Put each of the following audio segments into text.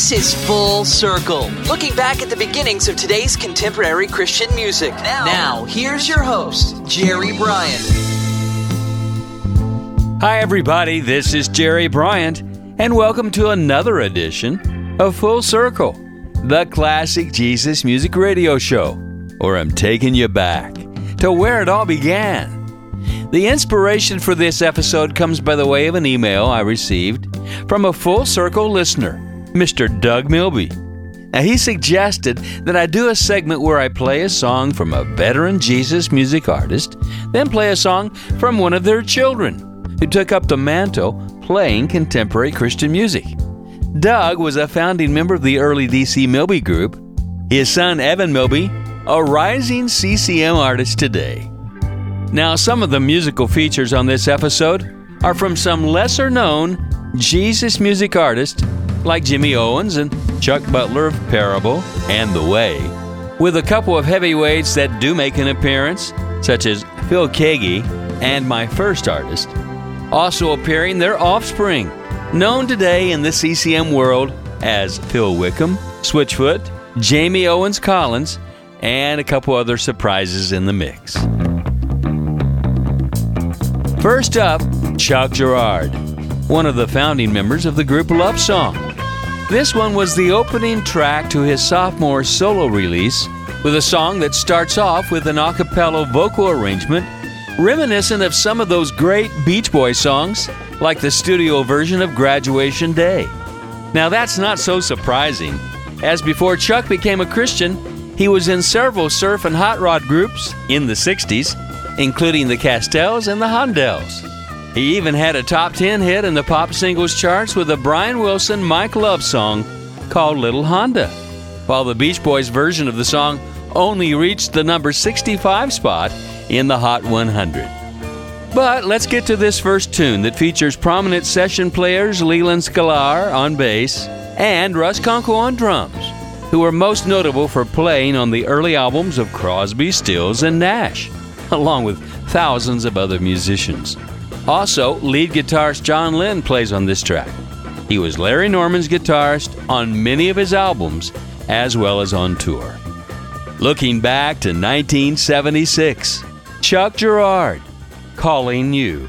This is Full Circle, looking back at the beginnings of today's contemporary Christian music. Now, here's your host, Jerry Bryant. Hi, everybody. This is Jerry Bryant, and welcome to another edition of Full Circle, the classic Jesus music radio show, where I'm taking you back to where it all began. The inspiration for this episode comes by the way of an email I received from a Full Circle listener, Mr. Doug Milby. Now, he suggested that I do a segment where I play a song from a veteran Jesus music artist, then play a song from one of their children who took up the mantle playing contemporary Christian music. Doug was a founding member of the early DC Milby Group. His son, Evan Milby, a rising CCM artist today. Now, some of the musical features on this episode are from some lesser known Jesus music artists like Jimmy Owens and Chuck Butler of Parable and The Way, with a couple of heavyweights that do make an appearance, such as Phil Keaggy and my first artist. Also appearing their offspring, known today in the CCM world as Phil Wickham, Switchfoot, Jamie Owens Collins, and a couple other surprises in the mix. First up, Chuck Girard, one of the founding members of the group Love Song. This one was the opening track to his sophomore solo release with a song that starts off with an a cappella vocal arrangement reminiscent of some of those great Beach Boy songs, like the studio version of Graduation Day. Now, that's not so surprising, as before Chuck became a Christian, he was in several surf and hot rod groups in the 60s, including the Castells and the Hondells. He even had a top 10 hit in the pop singles charts with a Brian Wilson Mike Love song called Little Honda, while the Beach Boys version of the song only reached the number 65 spot in the Hot 100. But let's get to this first tune that features prominent session players Leland Sklar on bass and Russ Kunkel on drums, who are most notable for playing on the early albums of Crosby, Stills, and Nash, along with thousands of other musicians. Also, lead guitarist Jon Linn plays on this track. He was Larry Norman's guitarist on many of his albums, as well as on tour. Looking back to 1976, Chuck Girard, Calling You.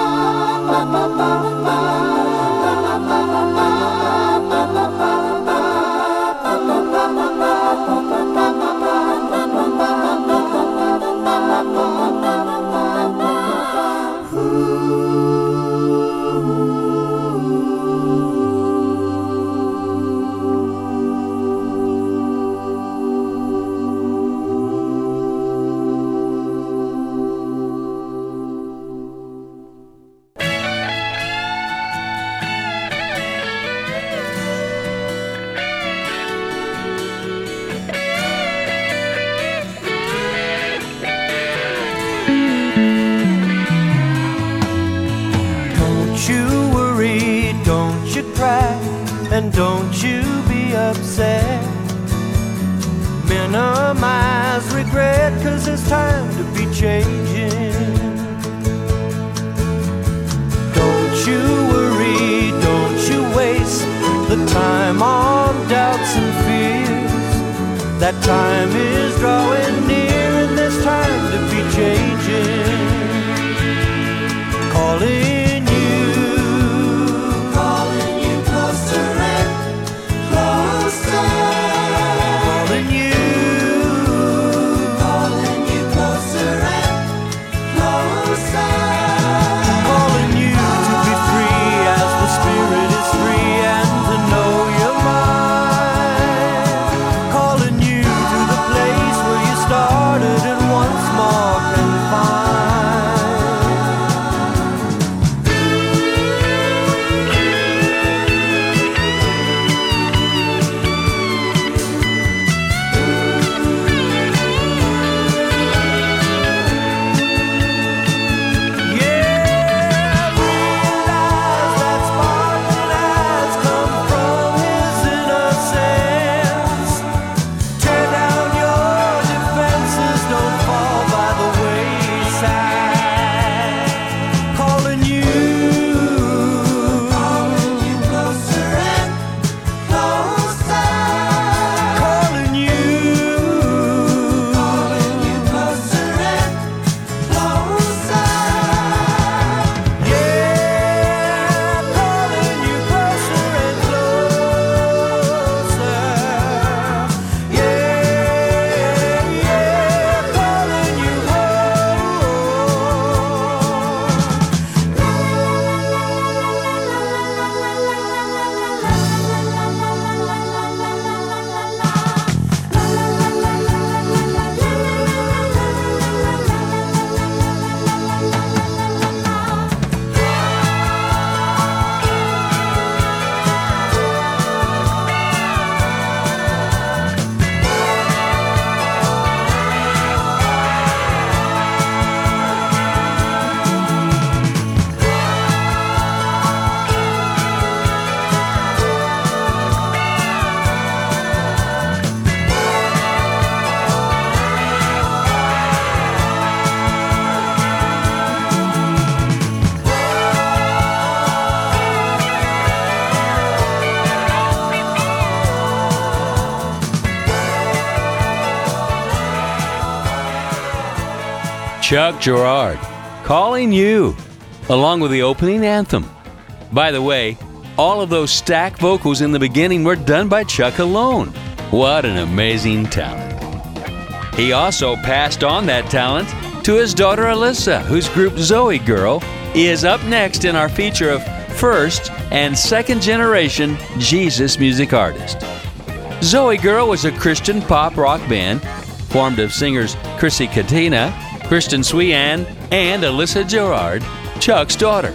Chuck Girard, Calling You, along with the opening anthem. By the way, all of those stack vocals in the beginning were done by Chuck alone. What an amazing talent. He also passed on that talent to his daughter Alyssa, whose group ZOEgirl is up next in our feature of first and second generation Jesus music artist. ZOEgirl was a Christian pop rock band formed of singers Chrissy Katina, Kristen Swean, and Alyssa Girard, Chuck's daughter.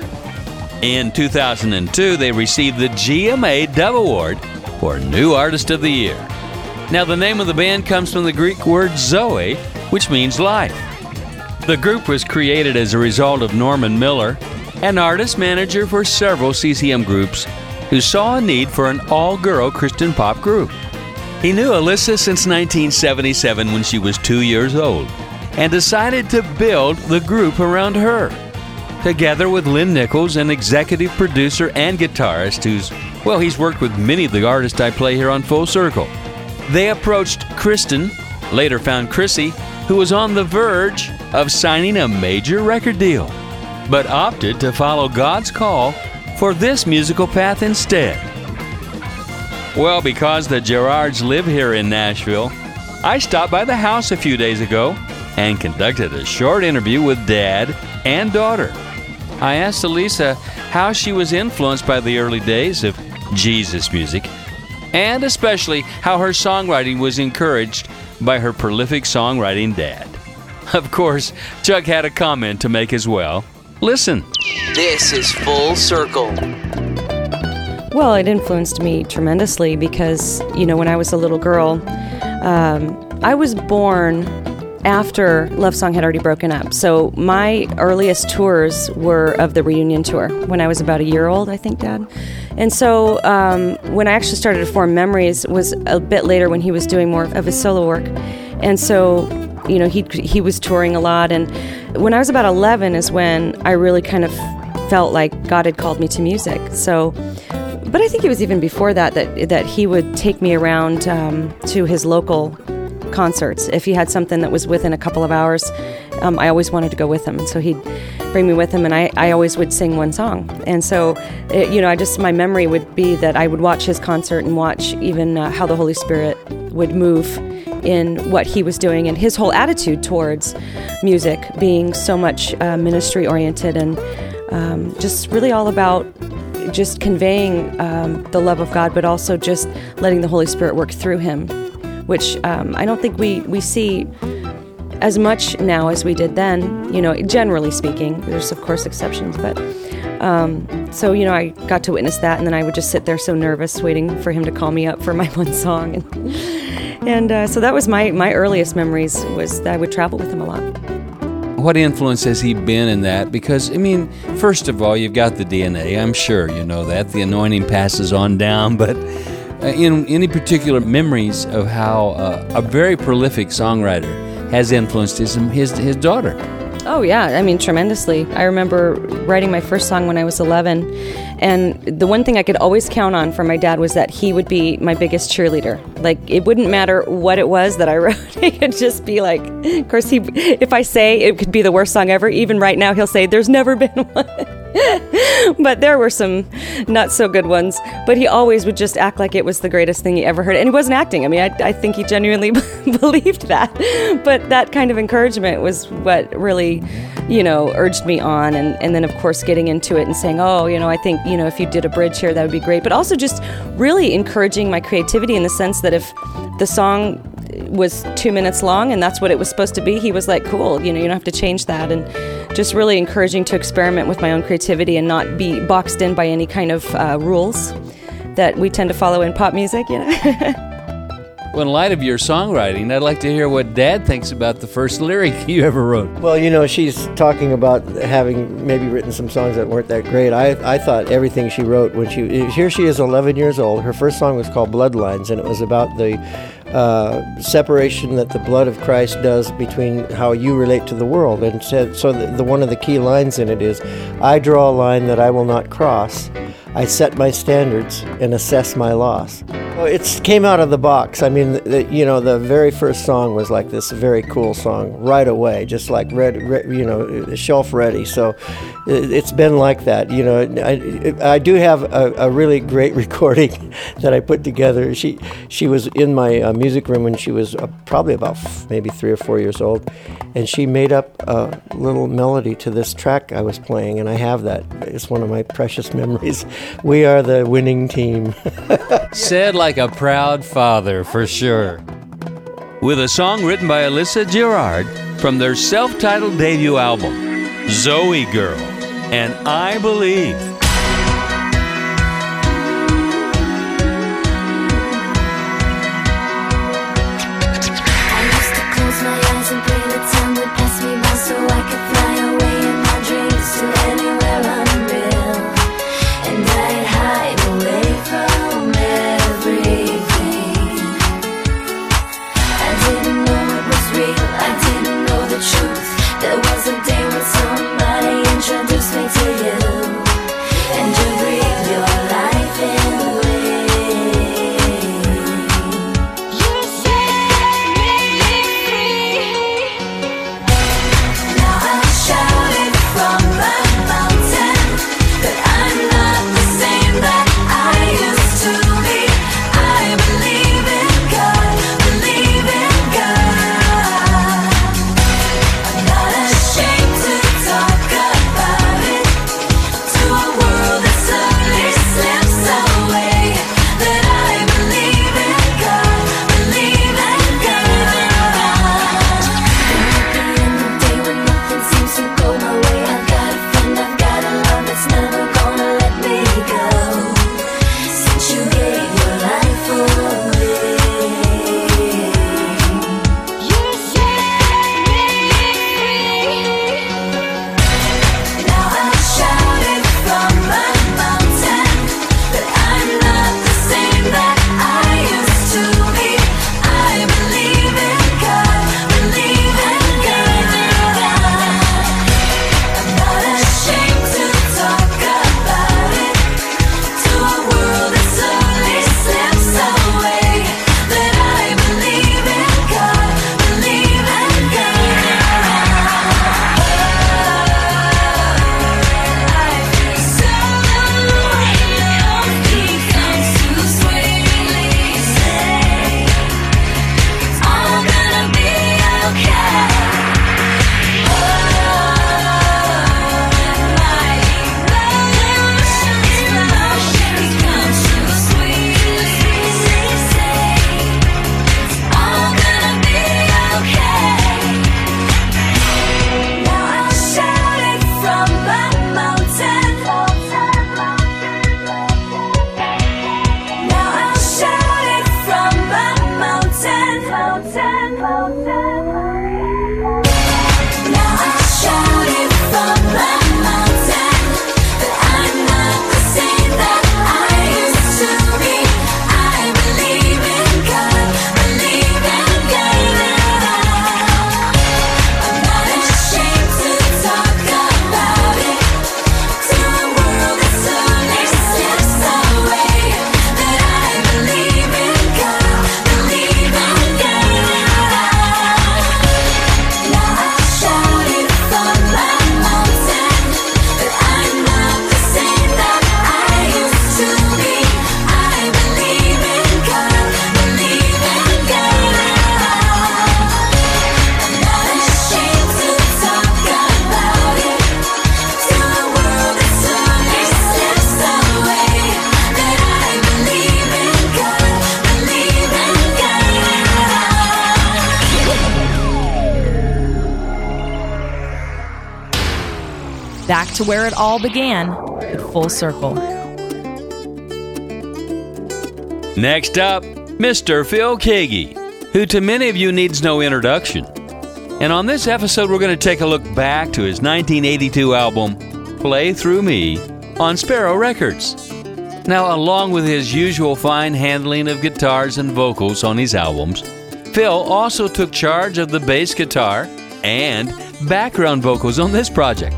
In 2002, they received the GMA Dove Award for New Artist of the Year. Now, the name of the band comes from the Greek word Zoe, which means life. The group was created as a result of Norman Miller, an artist manager for several CCM groups, who saw a need for an all girl Christian pop group. He knew Alyssa since 1977 when she was two years old and decided to build the group around her. Together with Lynn Nichols, an executive producer and guitarist who's, well, he's worked with many of the artists I play here on Full Circle. They approached Kristen, later found Chrissy, who was on the verge of signing a major record deal, but opted to follow God's call for this musical path instead. Well, because the Girards live here in Nashville, I stopped by the house a few days ago and conducted a short interview with dad and daughter. I asked Elisa how she was influenced by the early days of Jesus music, and especially how her songwriting was encouraged by her prolific songwriting dad. Of course, Chuck had a comment to make as well. Listen. This is Full Circle. Well, it influenced me tremendously because, you know, when I was a little girl, um, I was born after Love Song had already broken up. So my earliest tours were of the reunion tour when I was about a year old, I think, Dad. And so um, when I actually started to form memories was a bit later when he was doing more of his solo work. And so, you know, he, he was touring a lot. And when I was about 11 is when I really kind of felt like God had called me to music. So but I think it was even before that that that he would take me around um, to his local concerts. If he had something that was within a couple of hours, um, I always wanted to go with him. And so he'd bring me with him, and I, I always would sing one song. And so, it, you know, I just, my memory would be that I would watch his concert and watch even uh, how the Holy Spirit would move in what he was doing and his whole attitude towards music being so much uh, ministry oriented and um, just really all about just conveying um, the love of God, but also just letting the Holy Spirit work through him, which um, I don't think we, we see as much now as we did then, you know, generally speaking. There's, of course, exceptions, but. Um, so, you know, I got to witness that, and then I would just sit there so nervous, waiting for him to call me up for my one song. And, and uh, so that was my, my earliest memories, was that I would travel with him a lot what influence has he been in that? Because, I mean, first of all, you've got the DNA. I'm sure you know that. The anointing passes on down. But in any particular memories of how uh, a very prolific songwriter has influenced his, his, his daughter? Oh, yeah. I mean, tremendously. I remember writing my first song when I was 11. And the one thing I could always count on from my dad was that he would be my biggest cheerleader. Like, it wouldn't matter what it was that I wrote. he could just be like, of course, he, if I say it could be the worst song ever, even right now, he'll say, there's never been one. but there were some not so good ones. But he always would just act like it was the greatest thing he ever heard. And he wasn't acting. I mean, I, I think he genuinely believed that. But that kind of encouragement was what really, you know, urged me on. And, and then, of course, getting into it and saying, oh, you know, I think, you know, if you did a bridge here, that would be great. But also just really encouraging my creativity in the sense that if the song was two minutes long and that's what it was supposed to be, he was like, cool, you know, you don't have to change that. And just really encouraging to experiment with my own creativity and not be boxed in by any kind of uh, rules that we tend to follow in pop music, you know. well, in light of your songwriting, I'd like to hear what Dad thinks about the first lyric you ever wrote. Well, you know, she's talking about having maybe written some songs that weren't that great. I, I thought everything she wrote when she here she is 11 years old. Her first song was called Bloodlines, and it was about the uh, separation that the blood of Christ does between how you relate to the world. And so, the, the, one of the key lines in it is, "I draw a line that I will not cross. I set my standards and assess my loss." It came out of the box. I mean, the, you know, the very first song was like this very cool song right away, just like red, re, you know, shelf ready. So it, it's been like that. You know, I, I do have a, a really great recording that I put together. She she was in my uh, music room when she was uh, probably about f- maybe three or four years old, and she made up a little melody to this track I was playing, and I have that. It's one of my precious memories. We are the winning team. Said like a proud father, for sure. With a song written by Alyssa Girard from their self titled debut album, ZOEgirl, and I Believe. To where it all began, with Full Circle. Next up, Mr. Phil Keaggy, who to many of you needs no introduction. And on this episode, we're going to take a look back to his 1982 album, Play Through Me, on Sparrow Records. Now, along with his usual fine handling of guitars and vocals on his albums, Phil also took charge of the bass guitar and background vocals on this project,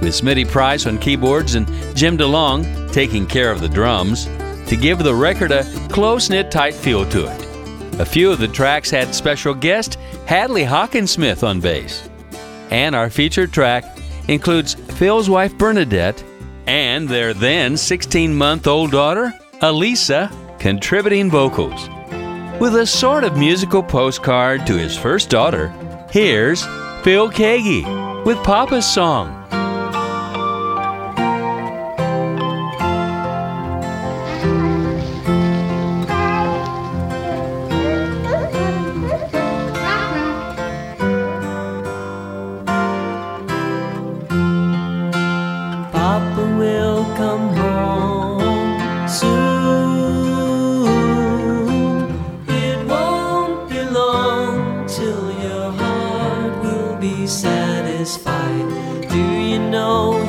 with Smitty Price on keyboards and Jim DeLong taking care of the drums. to give the record a close knit, tight feel to it. A few of the tracks had special guest Hadley Hockensmith on bass. And our featured track includes Phil's wife Bernadette and their then 16 month old daughter, Elisa, contributing vocals. With a sort of musical postcard to his first daughter, here's Phil Keaggy with Papa's Song. Satisfied. Do you know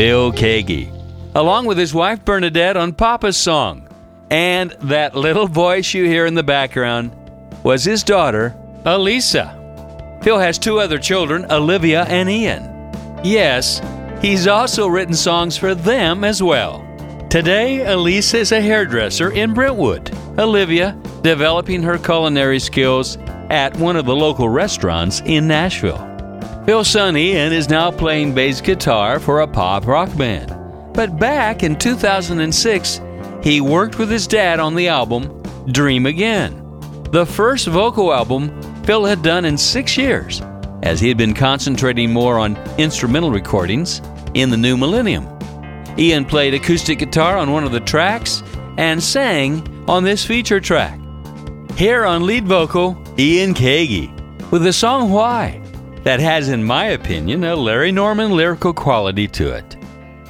Phil Keaggy, along with his wife Bernadette on Papa's Song. And that little voice you hear in the background was his daughter, Elisa. Phil has two other children, Olivia and Ian. Yes, he's also written songs for them as well. Today, Elisa is a hairdresser in Brentwood. Olivia developing her culinary skills at one of the local restaurants in Nashville. Phil's son Ian is now playing bass guitar for a pop rock band. But back in 2006, he worked with his dad on the album Dream Again, the first vocal album Phil had done in six years, as he had been concentrating more on instrumental recordings in the new millennium. Ian played acoustic guitar on one of the tracks and sang on this feature track. Here on lead vocal, Ian Keaggy, with the song Why, that has, in my opinion, a Larry Norman lyrical quality to it.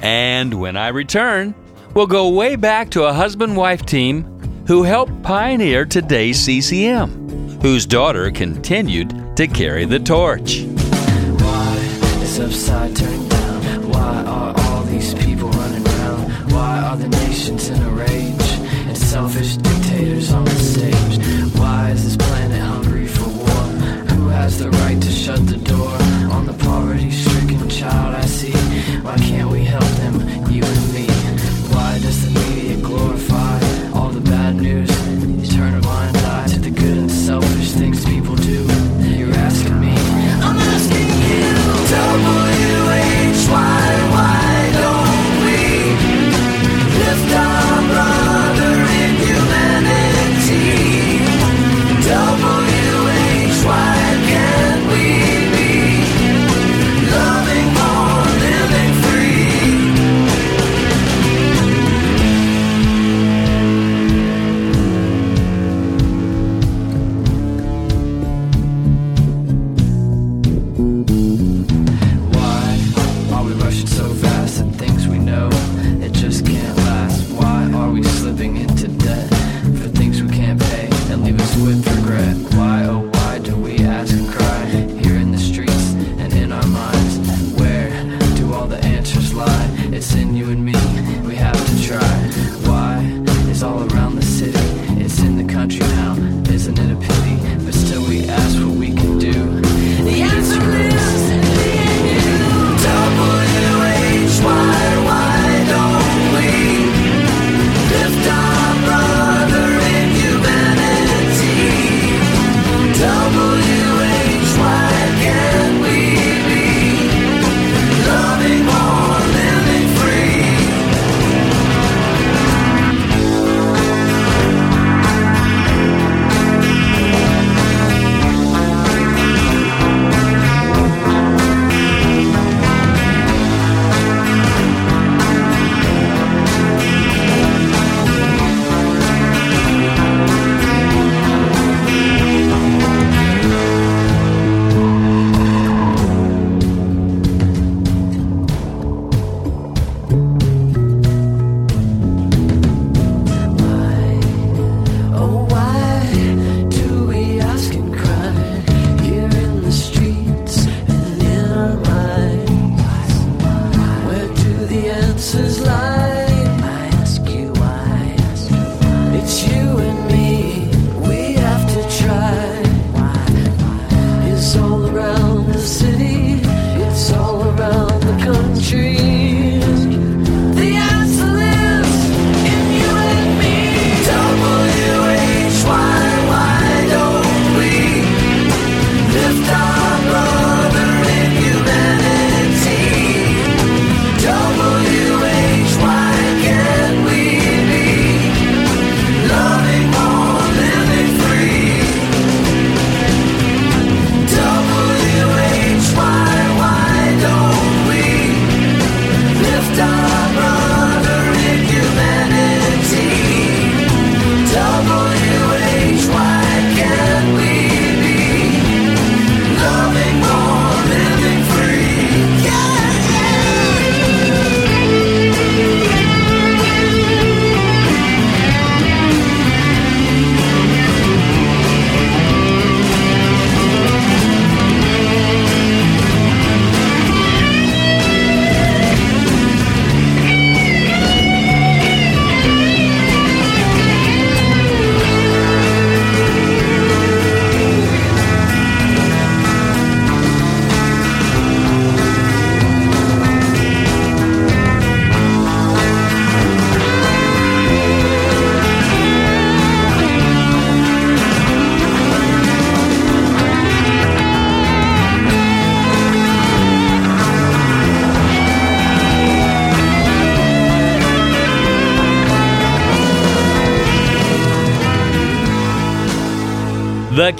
And when I return, we'll go way back to a husband wife team who helped pioneer today's CCM, whose daughter continued to carry the torch. Why is upside turned down? Why are all these people running around? Why are the nations in a rage and selfish dictators on the stage? Has the right to shut the door on the poverty-stricken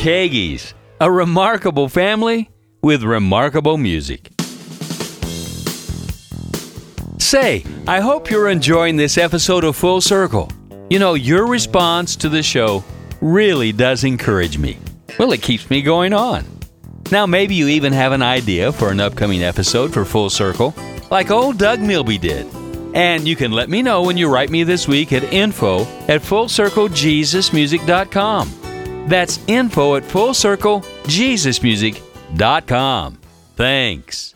Keaggys, a remarkable family with remarkable music. Say, I hope you're enjoying this episode of Full Circle. You know, your response to the show really does encourage me. Well, it keeps me going on. Now, maybe you even have an idea for an upcoming episode for Full Circle, like old Doug Milby did. And you can let me know when you write me this week at info at fullcirclejesusmusic.com. That's info at fullcirclejesusmusic.com. Thanks.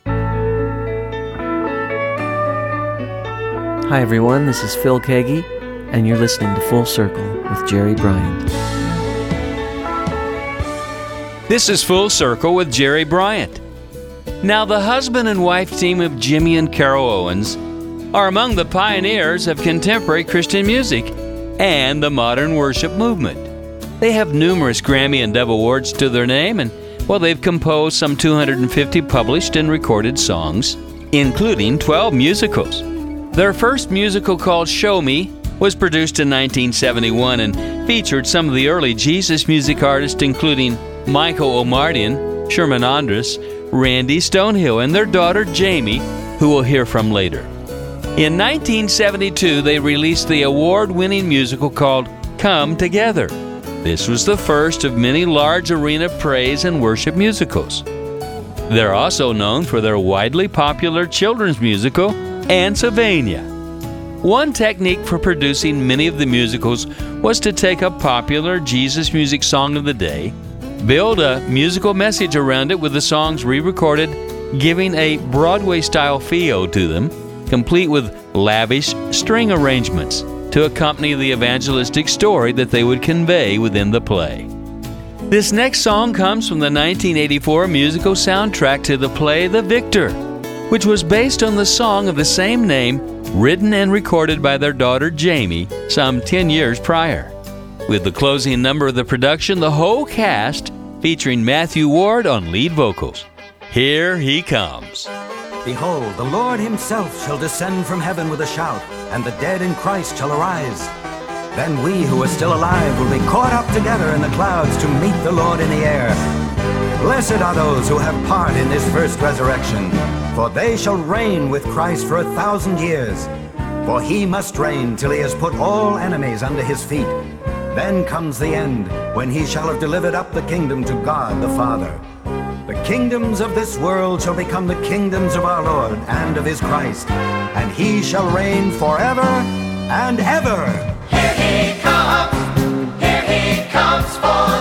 Hi, everyone. This is Phil Keaggy, and you're listening to Full Circle with Jerry Bryant. This is Full Circle with Jerry Bryant. Now, the husband and wife team of Jimmy and Carol Owens are among the pioneers of contemporary Christian music and the modern worship movement. They have numerous Grammy and Dove Awards to their name, and well, they've composed some 250 published and recorded songs, including 12 musicals. Their first musical called Show Me was produced in 1971 and featured some of the early Jesus music artists, including Michael Omartian, Sherman Andrus, Randy Stonehill, and their daughter Jamie, who we'll hear from later. In 1972, they released the award winning musical called Come Together. This was the first of many large arena praise and worship musicals. They're also known for their widely popular children's musical, Ants'hillvania. One technique for producing many of the musicals was to take a popular Jesus music song of the day, build a musical message around it with the songs re recorded, giving a Broadway style feel to them, complete with lavish string arrangements to accompany the evangelistic story that they would convey within the play. This next song comes from the 1984 musical soundtrack to the play The Victor, which was based on the song of the same name written and recorded by their daughter Jamie some 10 years prior. With the closing number of the production, the whole cast featuring Matthew Ward on lead vocals. Here he comes. Behold, the Lord himself shall descend from heaven with a shout, and the dead in Christ shall arise. Then we who are still alive will be caught up together in the clouds to meet the Lord in the air. Blessed are those who have part in this first resurrection, for they shall reign with Christ for a thousand years. For he must reign till he has put all enemies under his feet. Then comes the end, when he shall have delivered up the kingdom to God the Father. The kingdoms of this world shall become the kingdoms of our Lord and of his Christ, and he shall reign forever and ever. Here he comes, here he comes for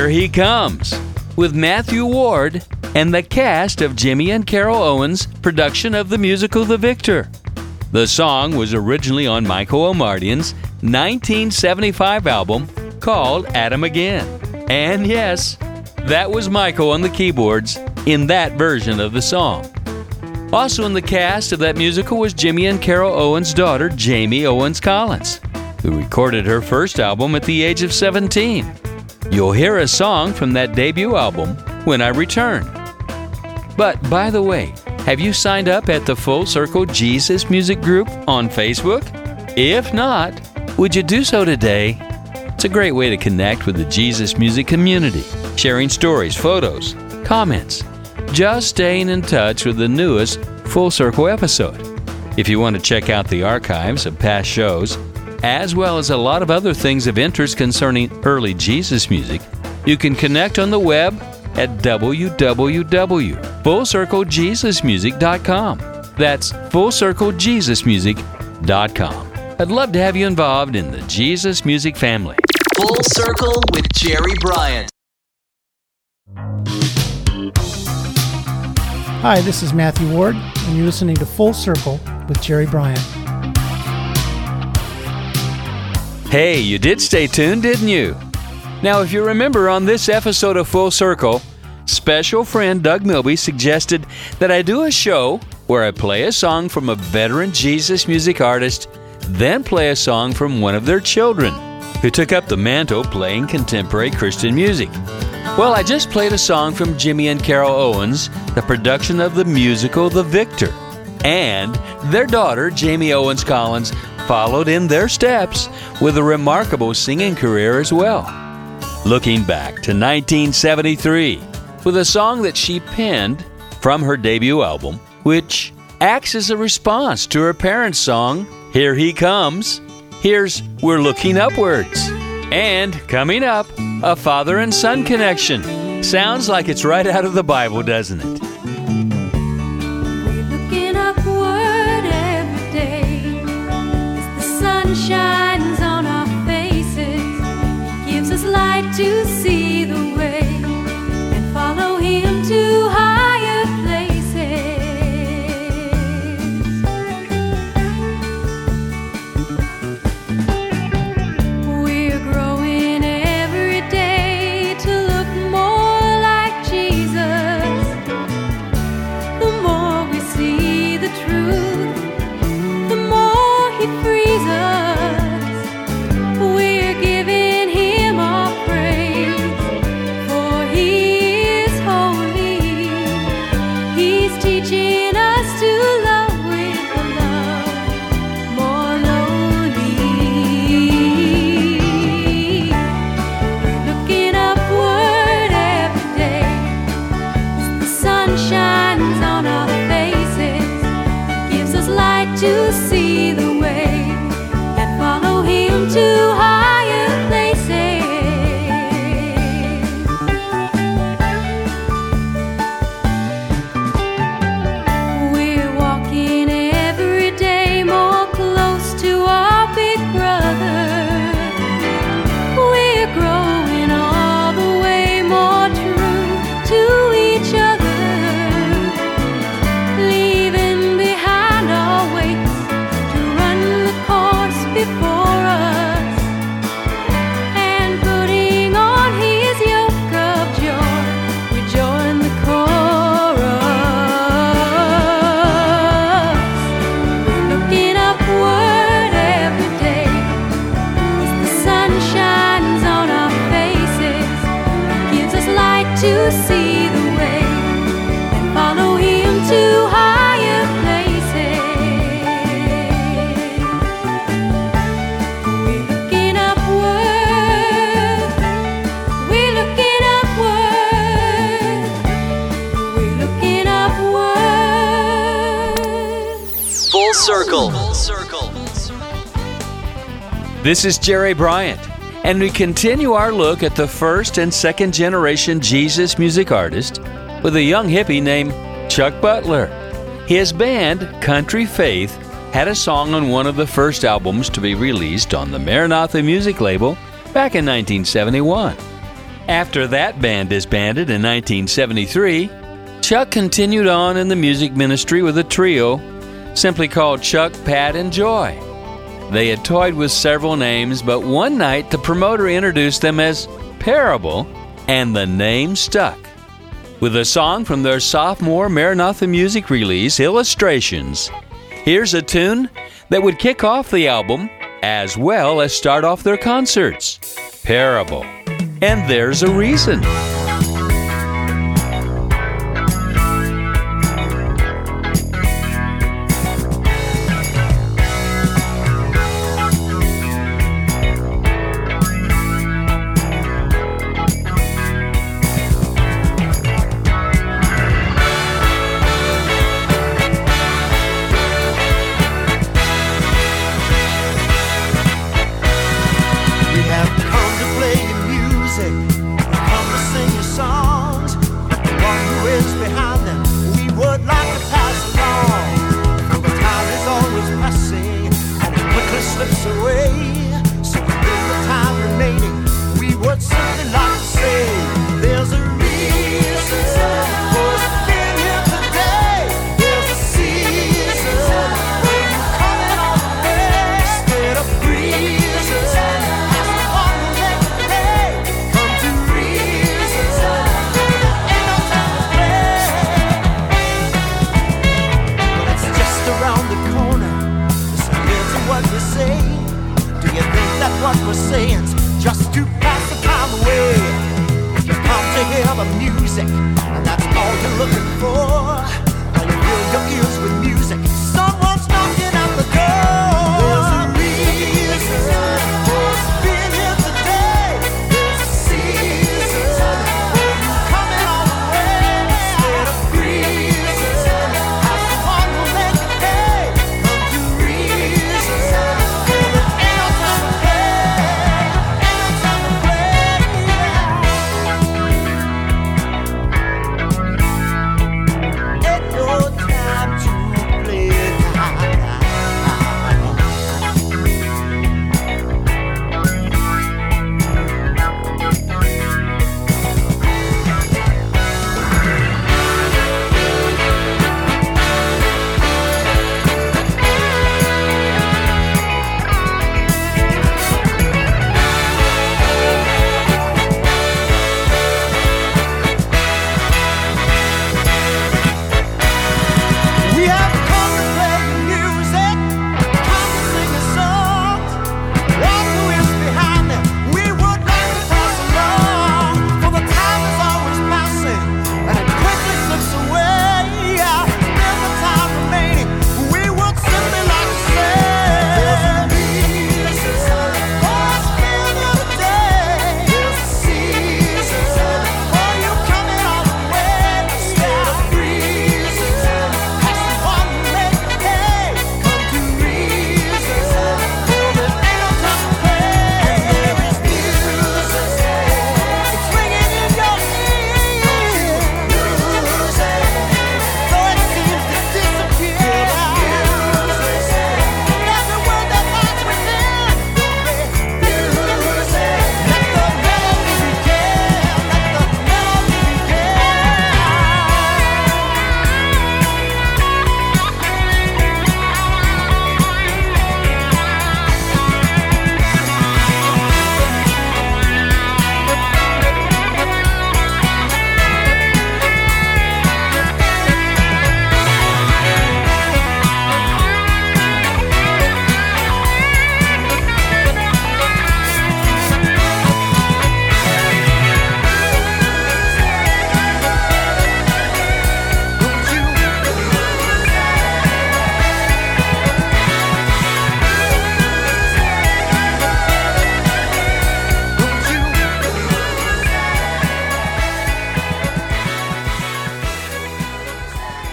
Here he comes with Matthew Ward and the cast of Jimmy and Carol Owens' production of the musical The Victor. The song was originally on Michael Omartian's 1975 album called Adam Again. And yes, that was Michael on the keyboards in that version of the song. Also in the cast of that musical was Jimmy and Carol Owens' daughter, Jamie Owens Collins, who recorded her first album at the age of 17. You'll hear a song from that debut album when I return. But by the way, have you signed up at the Full Circle Jesus Music Group on Facebook? If not, would you do so today? It's a great way to connect with the Jesus music community, sharing stories, photos, comments, just staying in touch with the newest Full Circle episode. If you want to check out the archives of past shows, as well as a lot of other things of interest concerning early Jesus music, you can connect on the web at www.fullcirclejesusmusic.com. That's fullcirclejesusmusic.com. I'd love to have you involved in the Jesus music family. Full Circle with Jerry Bryant. Hi, this is Matthew Ward, and you're listening to Full Circle with Jerry Bryant. Hey, you did stay tuned, didn't you? Now, if you remember on this episode of Full Circle, special friend Doug Milby suggested that I do a show where I play a song from a veteran Jesus music artist, then play a song from one of their children who took up the mantle playing contemporary Christian music. Well, I just played a song from Jimmy and Carol Owens, the production of the musical The Victor. And their daughter, Jamie Owens Collins, followed in their steps with a remarkable singing career as well. Looking back to 1973 with a song that she penned from her debut album, which acts as a response to her parents' song, Here He Comes. Here's We're Looking Upwards. And coming up, a father and son connection. Sounds like it's right out of the Bible, doesn't it? Shines on our faces, gives us light to see This is Jerry Bryant, and we continue our look at the first and second generation Jesus music artist with a young hippie named Chuck Butler. His band, Country Faith, had a song on one of the first albums to be released on the Maranatha music label back in 1971. After that band disbanded in 1973, Chuck continued on in the music ministry with a trio simply called Chuck, Pat, and Joy. They had toyed with several names, but one night the promoter introduced them as Parable, and the name stuck. With a song from their sophomore Maranatha music release, Illustrations, here's a tune that would kick off the album as well as start off their concerts Parable. And there's a reason.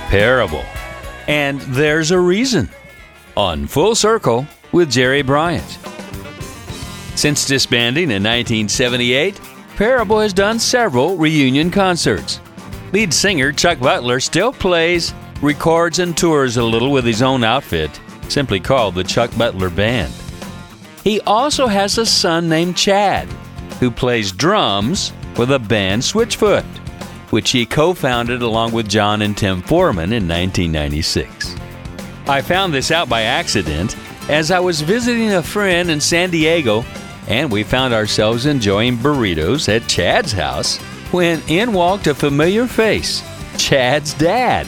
Parable. And there's a reason. on Full Circle with Jerry Bryant. Since disbanding in 1978, Parable has done several reunion concerts. Lead singer Chuck Butler still plays, records, and tours a little with his own outfit, simply called the Chuck Butler Band. He also has a son named Chad, who plays drums with a band Switchfoot, which he co founded along with Jon and Tim Foreman in 1996. I found this out by accident as I was visiting a friend in San Diego, and we found ourselves enjoying burritos at Chad's house when in walked a familiar face Chad's dad.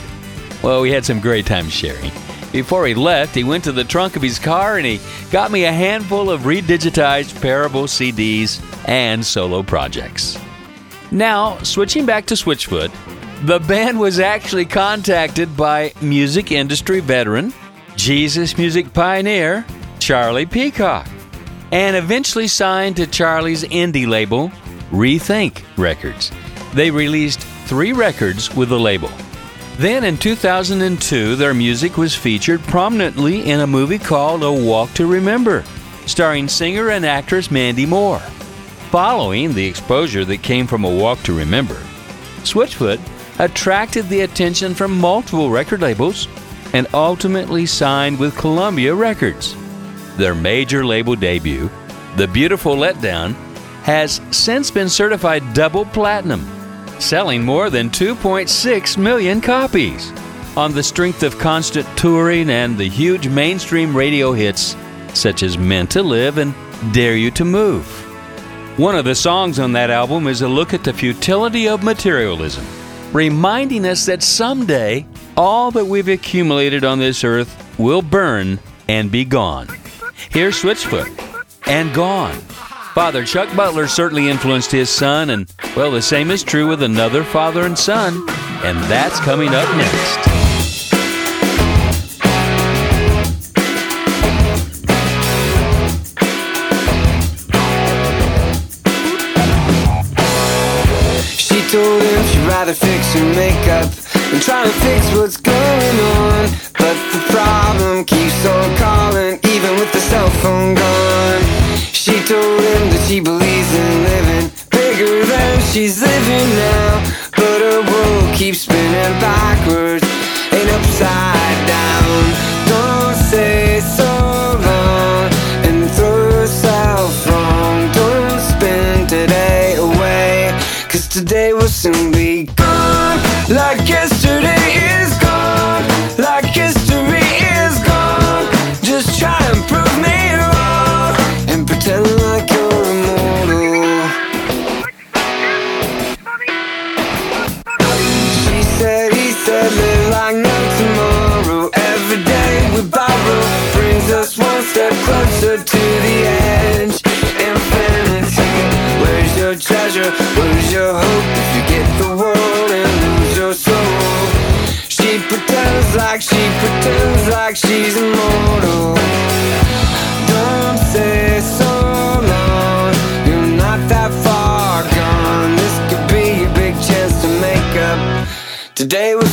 Well, we had some great time sharing. Before he left, he went to the trunk of his car and he got me a handful of redigitized Parable CDs and solo projects. Now, switching back to Switchfoot, the band was actually contacted by music industry veteran, Jesus music pioneer, Charlie Peacock, and eventually signed to Charlie's indie label, Rethink Records. They released three records with the label. Then in 2002, their music was featured prominently in a movie called A Walk to Remember, starring singer and actress Mandy Moore. Following the exposure that came from A Walk to Remember, Switchfoot attracted the attention from multiple record labels and ultimately signed with Columbia Records. Their major label debut, The Beautiful Letdown, has since been certified double platinum, selling more than 2.6 million copies. On the strength of constant touring and the huge mainstream radio hits such as Meant to Live and Dare You to Move. One of the songs on that album is a look at the futility of materialism, reminding us that someday all that we've accumulated on this earth will burn and be gone. Here's Switchfoot and Gone. Father Chuck Butler certainly influenced his son, and well, the same is true with another father and son, and that's coming up next. Him she'd fix her makeup than try to fix what's going on. But the problem keeps on calling, even with the cell phone gone. She told him that she believes in living bigger than she's living now. But her world keeps spinning backwards and upside like she pretends like she's immortal. Don't say so long. You're not that far gone. This could be a big chance to make up. Today will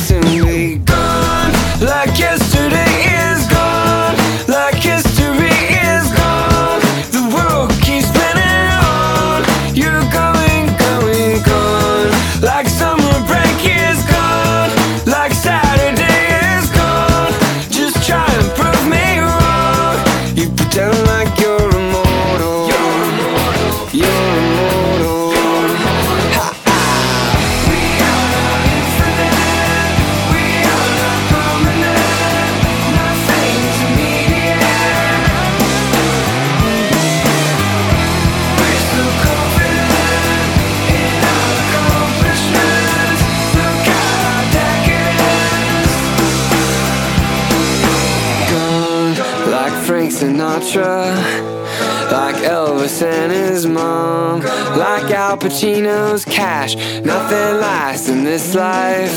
Nothing lasts in this life.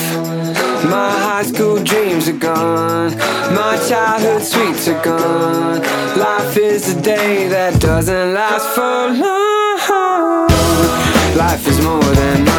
My high school dreams are gone, my childhood sweets are gone. Life is a day that doesn't last for long. Life is more than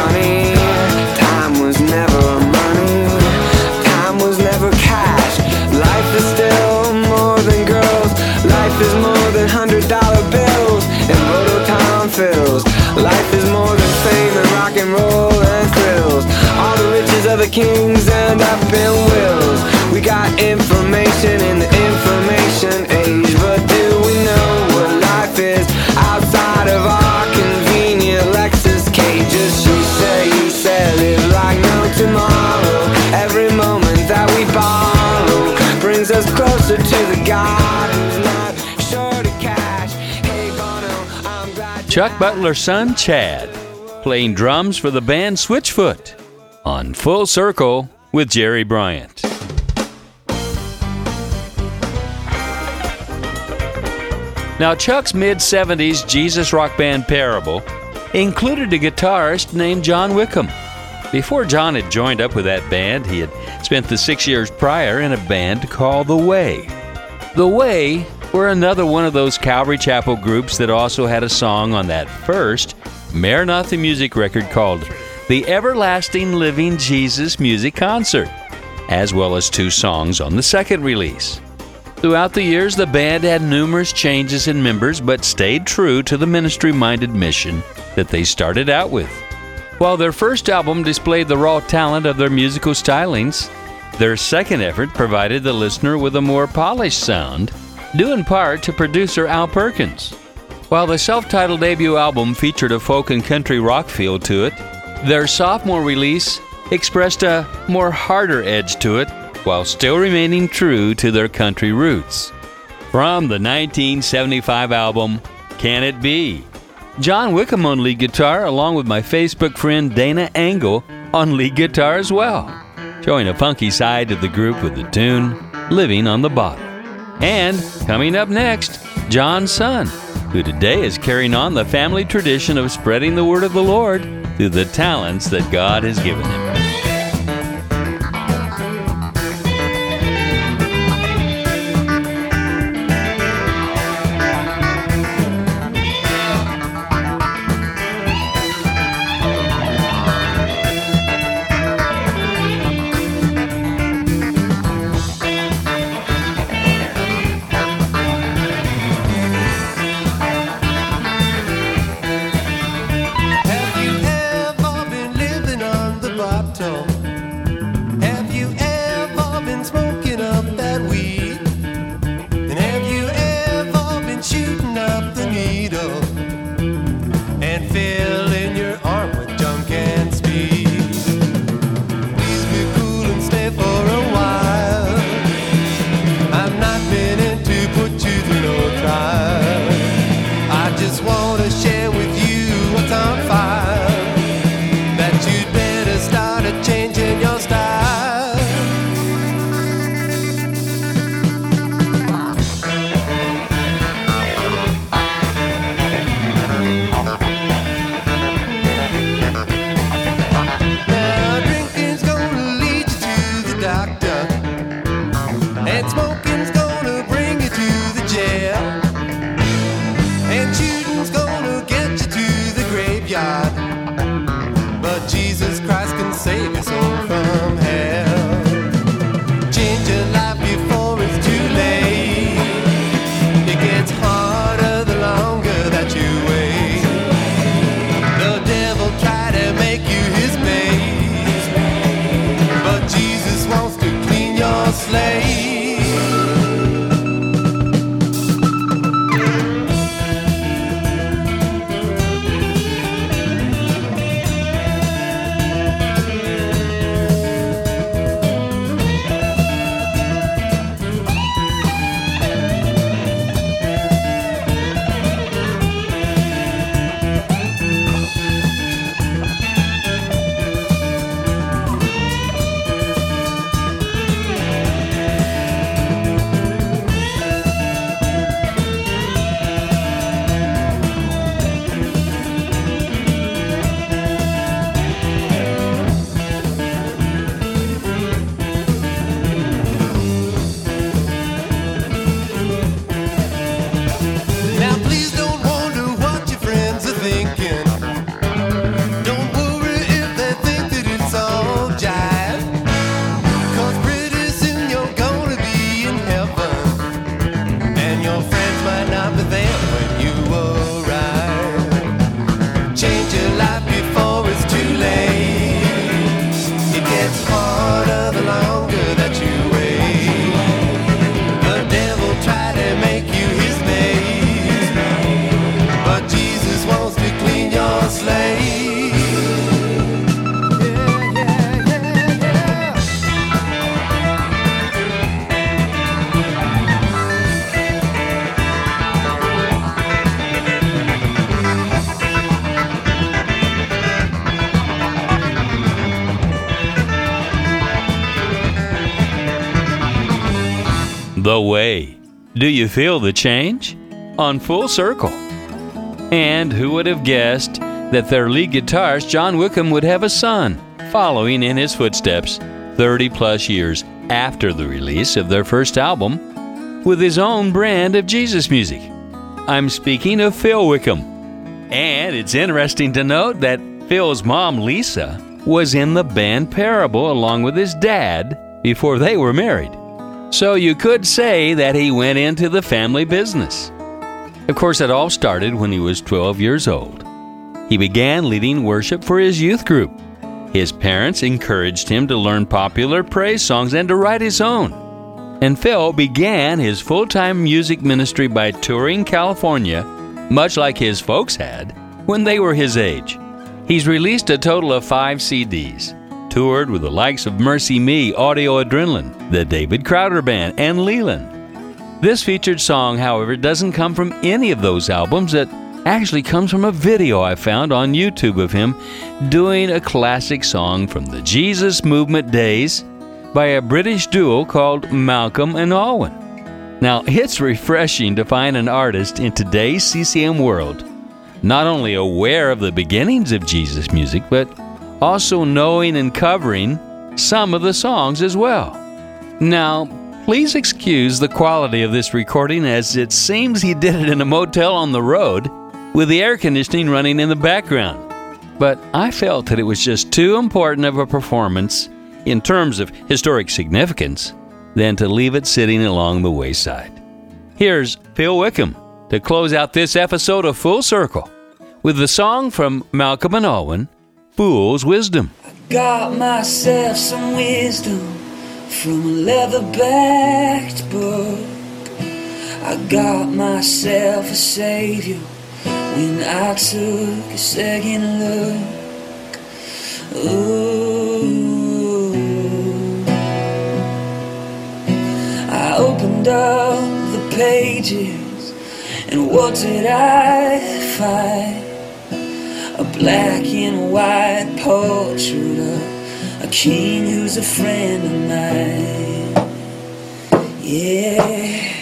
kings end up in wills. We got information in the information age, but do we know what life is outside of our convenient Lexus cages? She said, he said, live like no tomorrow. Every moment that we borrow brings us closer to the God Chuck Butler's son, Chad, playing drums for the band Switchfoot on Full Circle with Jerry Bryant. Now, Chuck's mid 70s Jesus rock band Parable included a guitarist named John Wickham. Before John had joined up with that band, he had spent the six years prior in a band called The Way. The Way were another one of those Calvary Chapel groups that also had a song on that first Maranatha music record called The Everlasting Living Jesus Music Concert, as well as two songs on the second release. Throughout the years, the band had numerous changes in members but stayed true to the ministry minded mission that they started out with. While their first album displayed the raw talent of their musical stylings, their second effort provided the listener with a more polished sound, due in part to producer Al Perkins. While the self titled debut album featured a folk and country rock feel to it, their sophomore release expressed a more harder edge to it while still remaining true to their country roots. From the 1975 album, Can It Be? John Wickham on lead guitar, along with my Facebook friend Dana Angle on lead guitar as well, showing a funky side to the group with the tune Living on the Bottle. And coming up next, John's son, who today is carrying on the family tradition of spreading the word of the Lord through the talents that God has given him. The Way. Do you feel the change? On Full Circle. And who would have guessed that their lead guitarist, John Wickham, would have a son, following in his footsteps 30 plus years after the release of their first album, with his own brand of Jesus music. I'm speaking of Phil Wickham. And it's interesting to note that Phil's mom, Lisa, was in the band Parable along with his dad before they were married. So you could say that he went into the family business. Of course, it all started when he was 12 years old. He began leading worship for his youth group. His parents encouraged him to learn popular praise songs and to write his own. And Phil began his full time music ministry by touring California, much like his folks had when they were his age. He's released a total of five CDs, toured with the likes of Mercy Me, Audio Adrenaline, the David Crowder Band, and Leeland. This featured song, however, doesn't come from any of those albums. It actually comes from a video I found on YouTube of him doing a classic song from the Jesus Movement days by a British duo called Malcolm and Alwyn. Now, it's refreshing to find an artist in today's CCM world not only aware of the beginnings of Jesus music, but also knowing and covering some of the songs as well. Now, please excuse the quality of this recording as it seems he did it in a motel on the road with the air conditioning running in the background. But I felt that it was just too important of a performance in terms of historic significance than to leave it sitting along the wayside. Here's Phil Wickham to close out this episode of Full Circle with the song from Malcolm and Alwyn, Fool's Wisdom. I got myself some wisdom from a leather backed book. I got myself a savior when I took a second look. Ooh. I opened up the pages, and what did I find? A black and white portrait of a king who's a friend of mine. Yeah.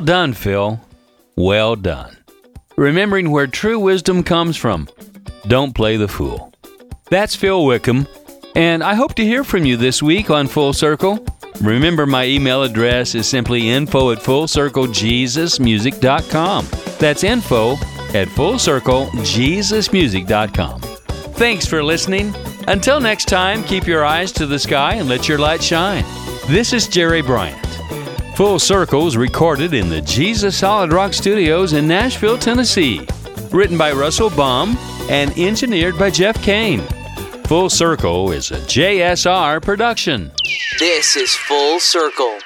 Well done, Phil. Well done. Remembering where true wisdom comes from. Don't play the fool. That's Phil Wickham, and I hope to hear from you this week on Full Circle. Remember, my email address is simply info at fullcirclejesusmusic.com. That's info at fullcirclejesusmusic.com. Thanks for listening. Until next time, keep your eyes to the sky and let your light shine. This is Jerry Bryant. Full Circle was recorded in the Jesus Solid Rock Studios in Nashville, Tennessee. Written by Russell Baum and engineered by Jeff Kane. Full Circle is a JSR production. This is Full Circle.